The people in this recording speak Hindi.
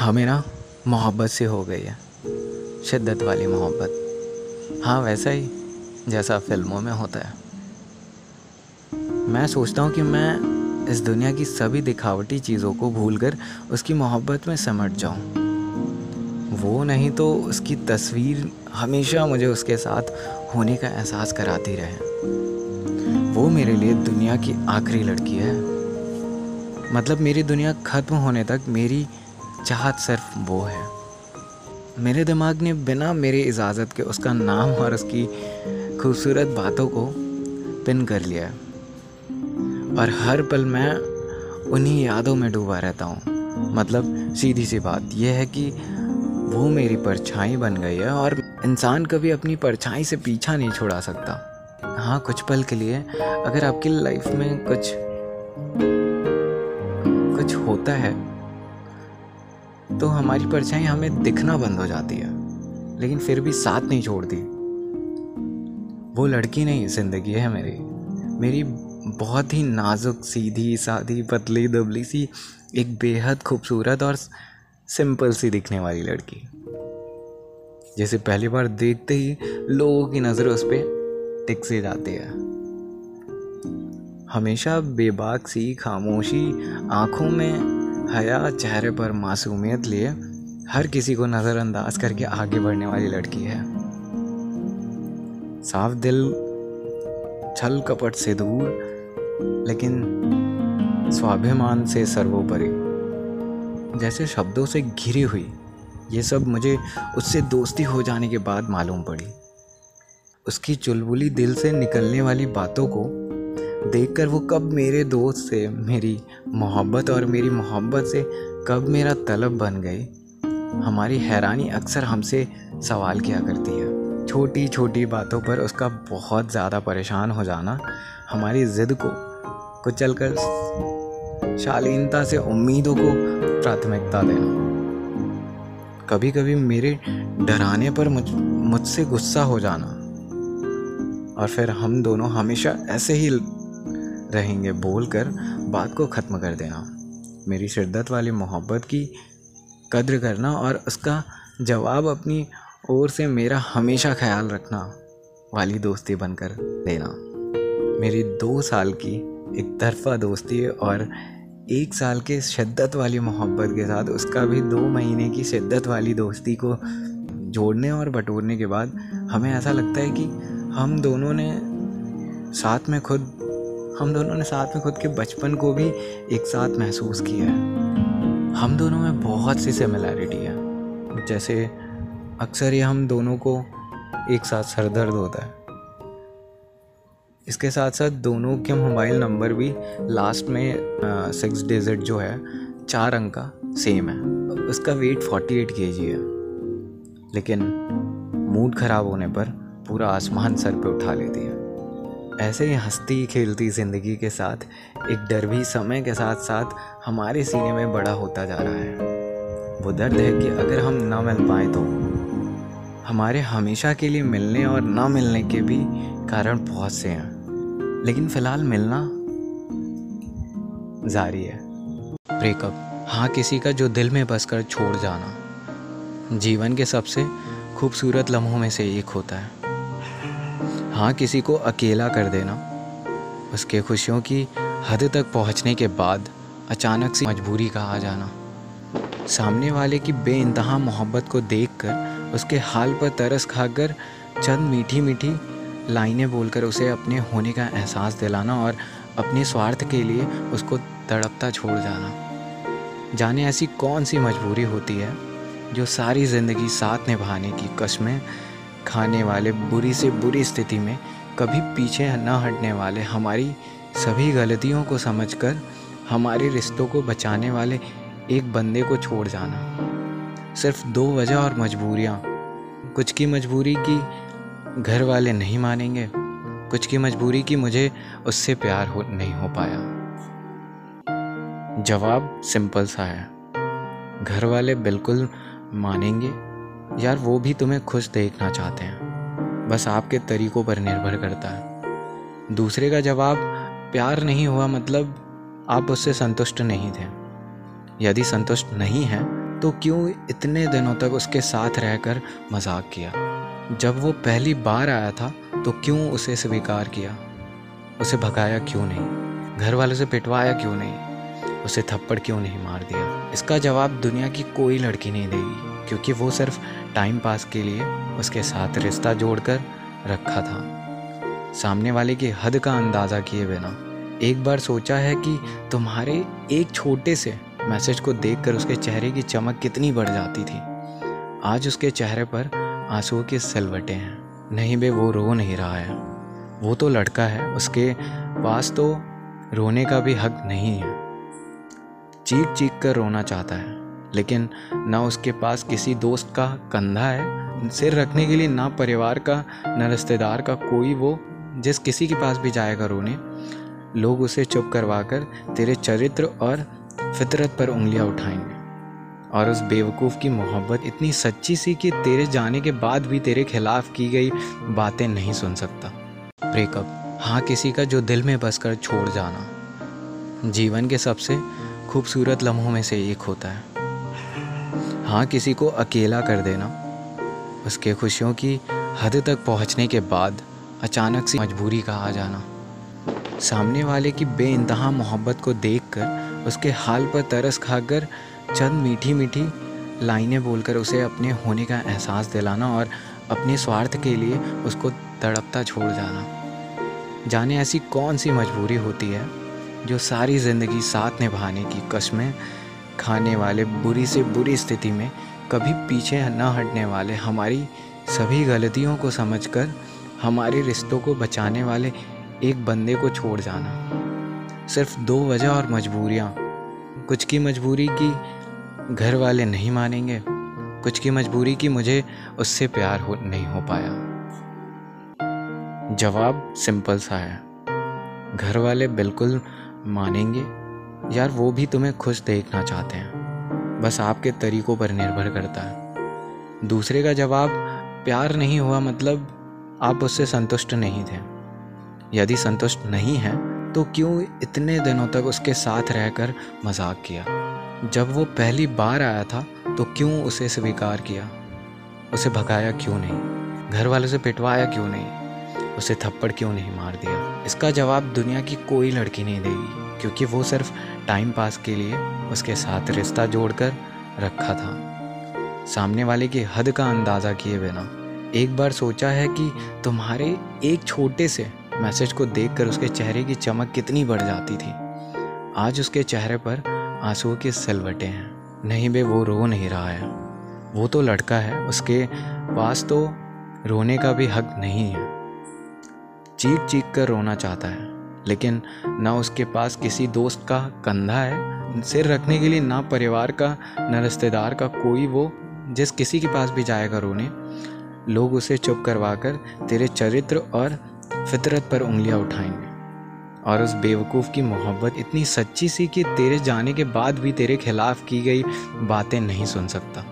हमें ना मोहब्बत से हो गई है, शिद्दत वाली मोहब्बत। हाँ वैसा ही, जैसा फ़िल्मों में होता है। मैं सोचता हूँ कि मैं इस दुनिया की सभी दिखावटी चीज़ों को भूलकर उसकी मोहब्बत में समट जाऊँ। वो नहीं तो उसकी तस्वीर हमेशा मुझे उसके साथ होने का एहसास कराती रहे। वो मेरे लिए दुनिया की आखिरी लड़की है। मतलब मेरी दुनिया ख़त्म होने तक मेरी चाहत सिर्फ़ वो है। मेरे दिमाग ने बिना मेरी इजाज़त के उसका नाम और उसकी खूबसूरत बातों को पिन कर लिया और हर पल मैं उन्हीं यादों में डूबा रहता हूँ। मतलब सीधी सी बात यह है कि वो मेरी परछाई बन गई है और इंसान कभी अपनी परछाई से पीछा नहीं छुड़ा सकता। हाँ कुछ पल के लिए अगर आपकी लाइफ में कुछ कुछ होता है तो हमारी परछाई हमें दिखना बंद हो जाती है। लेकिन फिर भी साथ नहीं छोड़ती। वो लड़की नहीं, ज़िंदगी है मेरी। मेरी बहुत ही नाजुक, सीधी सादी पतली, दुबली सी, एक बेहद खूबसूरत और सिंपल सी दिखने वाली लड़की। जैसे पहली बार देखते ही लोगों की नज़र उस पर टिक से जाती है। हमेशा बेबाक सी, खामोशी, आँखों में हया चेहरे पर मासूमियत लिए हर किसी को नज़रअंदाज करके आगे बढ़ने वाली लड़की है। साफ़ दिल, छल कपट से दूर, लेकिन स्वाभिमान से सर्वोपरि। जैसे शब्दों से घिरी हुई, ये सब मुझे उससे दोस्ती हो जाने के बाद मालूम पड़ी। उसकी चुलबुली दिल से निकलने वाली बातों को देखकर वो कब मेरे दोस्त से, मेरी मोहब्बत और मेरी मोहब्बत से कब मेरा तलब बन गई हमारी हैरानी अक्सर हमसे सवाल किया करती है। छोटी छोटी बातों पर उसका बहुत ज़्यादा परेशान हो जाना, हमारी ज़िद को कुचल कर शालीनता से उम्मीदों को प्राथमिकता देना। कभी कभी मेरे डराने पर मुझ, मुझसे गुस्सा हो जाना। और फिर हम दोनों हमेशा ऐसे ही रहेंगे बोलकर बात को ख़त्म कर देना। मेरी शिद्दत वाली मोहब्बत की कद्र करना और उसका जवाब अपनी ओर से मेरा हमेशा ख्याल रखना, वाली दोस्ती बनकर देना मेरी दो साल की एक तरफा दोस्ती और एक साल के शिद्दत वाली मोहब्बत के साथ उसका भी दो महीने की शिद्दत वाली दोस्ती को जोड़ने और बटोरने के बाद हमें ऐसा लगता है कि हम दोनों ने साथ में खुद हम दोनों ने साथ में खुद के बचपन को भी एक साथ महसूस किया है। हम दोनों में बहुत सी सिमिलैरिटी है। जैसे अक्सर ये हम दोनों को एक साथ सर दर्द होता है। इसके साथ साथ दोनों के मोबाइल नंबर भी लास्ट में सिक्स डिजिट जो है, चार अंक का सेम है। उसका वेट फोर्टी एट के जी है। लेकिन मूड ख़राब होने पर पूरा आसमान सर पे उठा लेती है। ऐसे ही हंसती खेलती ज़िंदगी के साथ, एक डर भी समय के साथ साथ हमारे सीने में बड़ा होता जा रहा है। वो दर्द है कि अगर हम ना मिल पाए तो। हमारे हमेशा के लिए मिलने और ना मिलने के भी कारण बहुत से हैं। लेकिन फ़िलहाल मिलना जारी है। ब्रेकअप। हाँ किसी का जो दिल में बस कर छोड़ जाना। जीवन के सबसे खूबसूरत लम्हों में से एक होता है। हाँ किसी को अकेला कर देना। उसके खुशियों की हद तक पहुँचने के बाद अचानक से मजबूरी का आ जाना। सामने वाले की बेइंतहा मोहब्बत को देखकर उसके हाल पर तरस खाकर चंद मीठी मीठी लाइनें बोलकर उसे अपने होने का एहसास दिलाना और अपने स्वार्थ के लिए उसको तड़पता छोड़ जाना। जाने ऐसी कौन सी मजबूरी होती है जो सारी ज़िंदगी साथ निभाने की कस्में खाने वाले बुरी से बुरी स्थिति में कभी पीछे न हटने वाले हमारी सभी गलतियों को समझकर हमारे रिश्तों को बचाने वाले एक बंदे को छोड़ जाना। सिर्फ़ दो वजह और मजबूरियाँ। कुछ की मजबूरी की घर वाले नहीं मानेंगे, कुछ की मजबूरी की मुझे उससे प्यार हो, नहीं हो पाया। जवाब सिंपल सा है। घर वाले बिल्कुल मानेंगे यार वो भी तुम्हें खुश देखना चाहते हैं। बस आपके तरीक़ों पर निर्भर करता है। दूसरे का जवाब, प्यार नहीं हुआ मतलब आप उससे संतुष्ट नहीं थे। यदि संतुष्ट नहीं हैं तो क्यों इतने दिनों तक उसके साथ रहकर मज़ाक किया? जब वो पहली बार आया था तो क्यों उसे स्वीकार किया? उसे भगाया क्यों नहीं? घर वालों से पिटवाया क्यों नहीं? उसे थप्पड़ क्यों नहीं मार दिया? इसका जवाब दुनिया की कोई लड़की नहीं देगी। क्योंकि वो सिर्फ़ टाइम पास के लिए उसके साथ रिश्ता जोड़कर रखा था। सामने वाले की हद का अंदाज़ा किए बिना एक बार सोचा है कि तुम्हारे एक छोटे से मैसेज को देखकर उसके चेहरे की चमक कितनी बढ़ जाती थी। आज उसके चेहरे पर आंसुओं के सिलवटे हैं। नहीं बे, वो रो नहीं रहा है। वो तो लड़का है, उसके पास तो रोने का भी हक नहीं है। चीख चीख कर रोना चाहता है। लेकिन ना उसके पास किसी दोस्त का कंधा है, सिर रखने के लिए, ना परिवार का, ना रिश्तेदार का कोई वो जिस किसी के पास भी जाएगा रोने। लोग उसे चुप करवा कर तेरे चरित्र और फितरत पर उंगलियाँ उठाएँगे। और उस बेवकूफ़ की मोहब्बत इतनी सच्ची सी कि तेरे जाने के बाद भी तेरे खिलाफ की गई बातें नहीं सुन सकता। ब्रेकअप हाँ किसी का जो दिल में बस कर छोड़ जाना। जीवन के सबसे खूबसूरत लम्हों में से एक होता है। हाँ किसी को अकेला कर देना। उसके खुशियों की हद तक पहुँचने के बाद अचानक से मजबूरी का आ जाना। सामने वाले की बेइंतहा मोहब्बत को देखकर उसके हाल पर तरस खाकर चंद मीठी मीठी लाइनें बोलकर उसे अपने होने का एहसास दिलाना और अपने स्वार्थ के लिए उसको तड़पता छोड़ जाना। जाने ऐसी कौन सी मजबूरी होती है जो सारी ज़िंदगी साथ निभाने की कस्में खाने वाले बुरी से बुरी स्थिति में कभी पीछे न हटने वाले हमारी सभी गलतियों को समझकर हमारे रिश्तों को बचाने वाले एक बंदे को छोड़ जाना। सिर्फ़ दो वजह और मजबूरियाँ। कुछ की मजबूरी की घर वाले नहीं मानेंगे, कुछ की मजबूरी की मुझे उससे प्यार हो, नहीं हो पाया। जवाब सिंपल सा है। घर वाले बिल्कुल मानेंगे यार वो भी तुम्हें खुश देखना चाहते हैं। बस आपके तरीकों पर निर्भर करता है। दूसरे का जवाब, प्यार नहीं हुआ मतलब आप उससे संतुष्ट नहीं थे। यदि संतुष्ट नहीं है तो क्यों इतने दिनों तक उसके साथ रहकर मज़ाक किया? जब वो पहली बार आया था तो क्यों उसे स्वीकार किया? उसे भगाया क्यों नहीं? घर वालों से पिटवाया क्यों नहीं? उसे थप्पड़ क्यों नहीं मार दिया? इसका जवाब दुनिया की कोई लड़की नहीं देगी। क्योंकि वो सिर्फ़ टाइम पास के लिए उसके साथ रिश्ता जोड़कर रखा था। सामने वाले की हद का अंदाज़ा किए बिना एक बार सोचा है कि तुम्हारे एक छोटे से मैसेज को देखकर उसके चेहरे की चमक कितनी बढ़ जाती थी। आज उसके चेहरे पर आंसुओं के सिलवटे हैं। नहीं बे, वो रो नहीं रहा है। वो तो लड़का है, उसके पास तो रोने का भी हक नहीं है। चीख चीख कर रोना चाहता है। लेकिन ना उसके पास किसी दोस्त का कंधा है, सिर रखने के लिए ना परिवार का, न रिश्तेदार का कोई वो, जिस किसी के पास भी जाएगा रोने लोग उसे चुप करवा कर तेरे चरित्र और फितरत पर उंगलियाँ उठाएँगे। और उस बेवकूफ़ की मोहब्बत इतनी सच्ची सी कि तेरे जाने के बाद भी तेरे खिलाफ की गई बातें नहीं सुन सकता।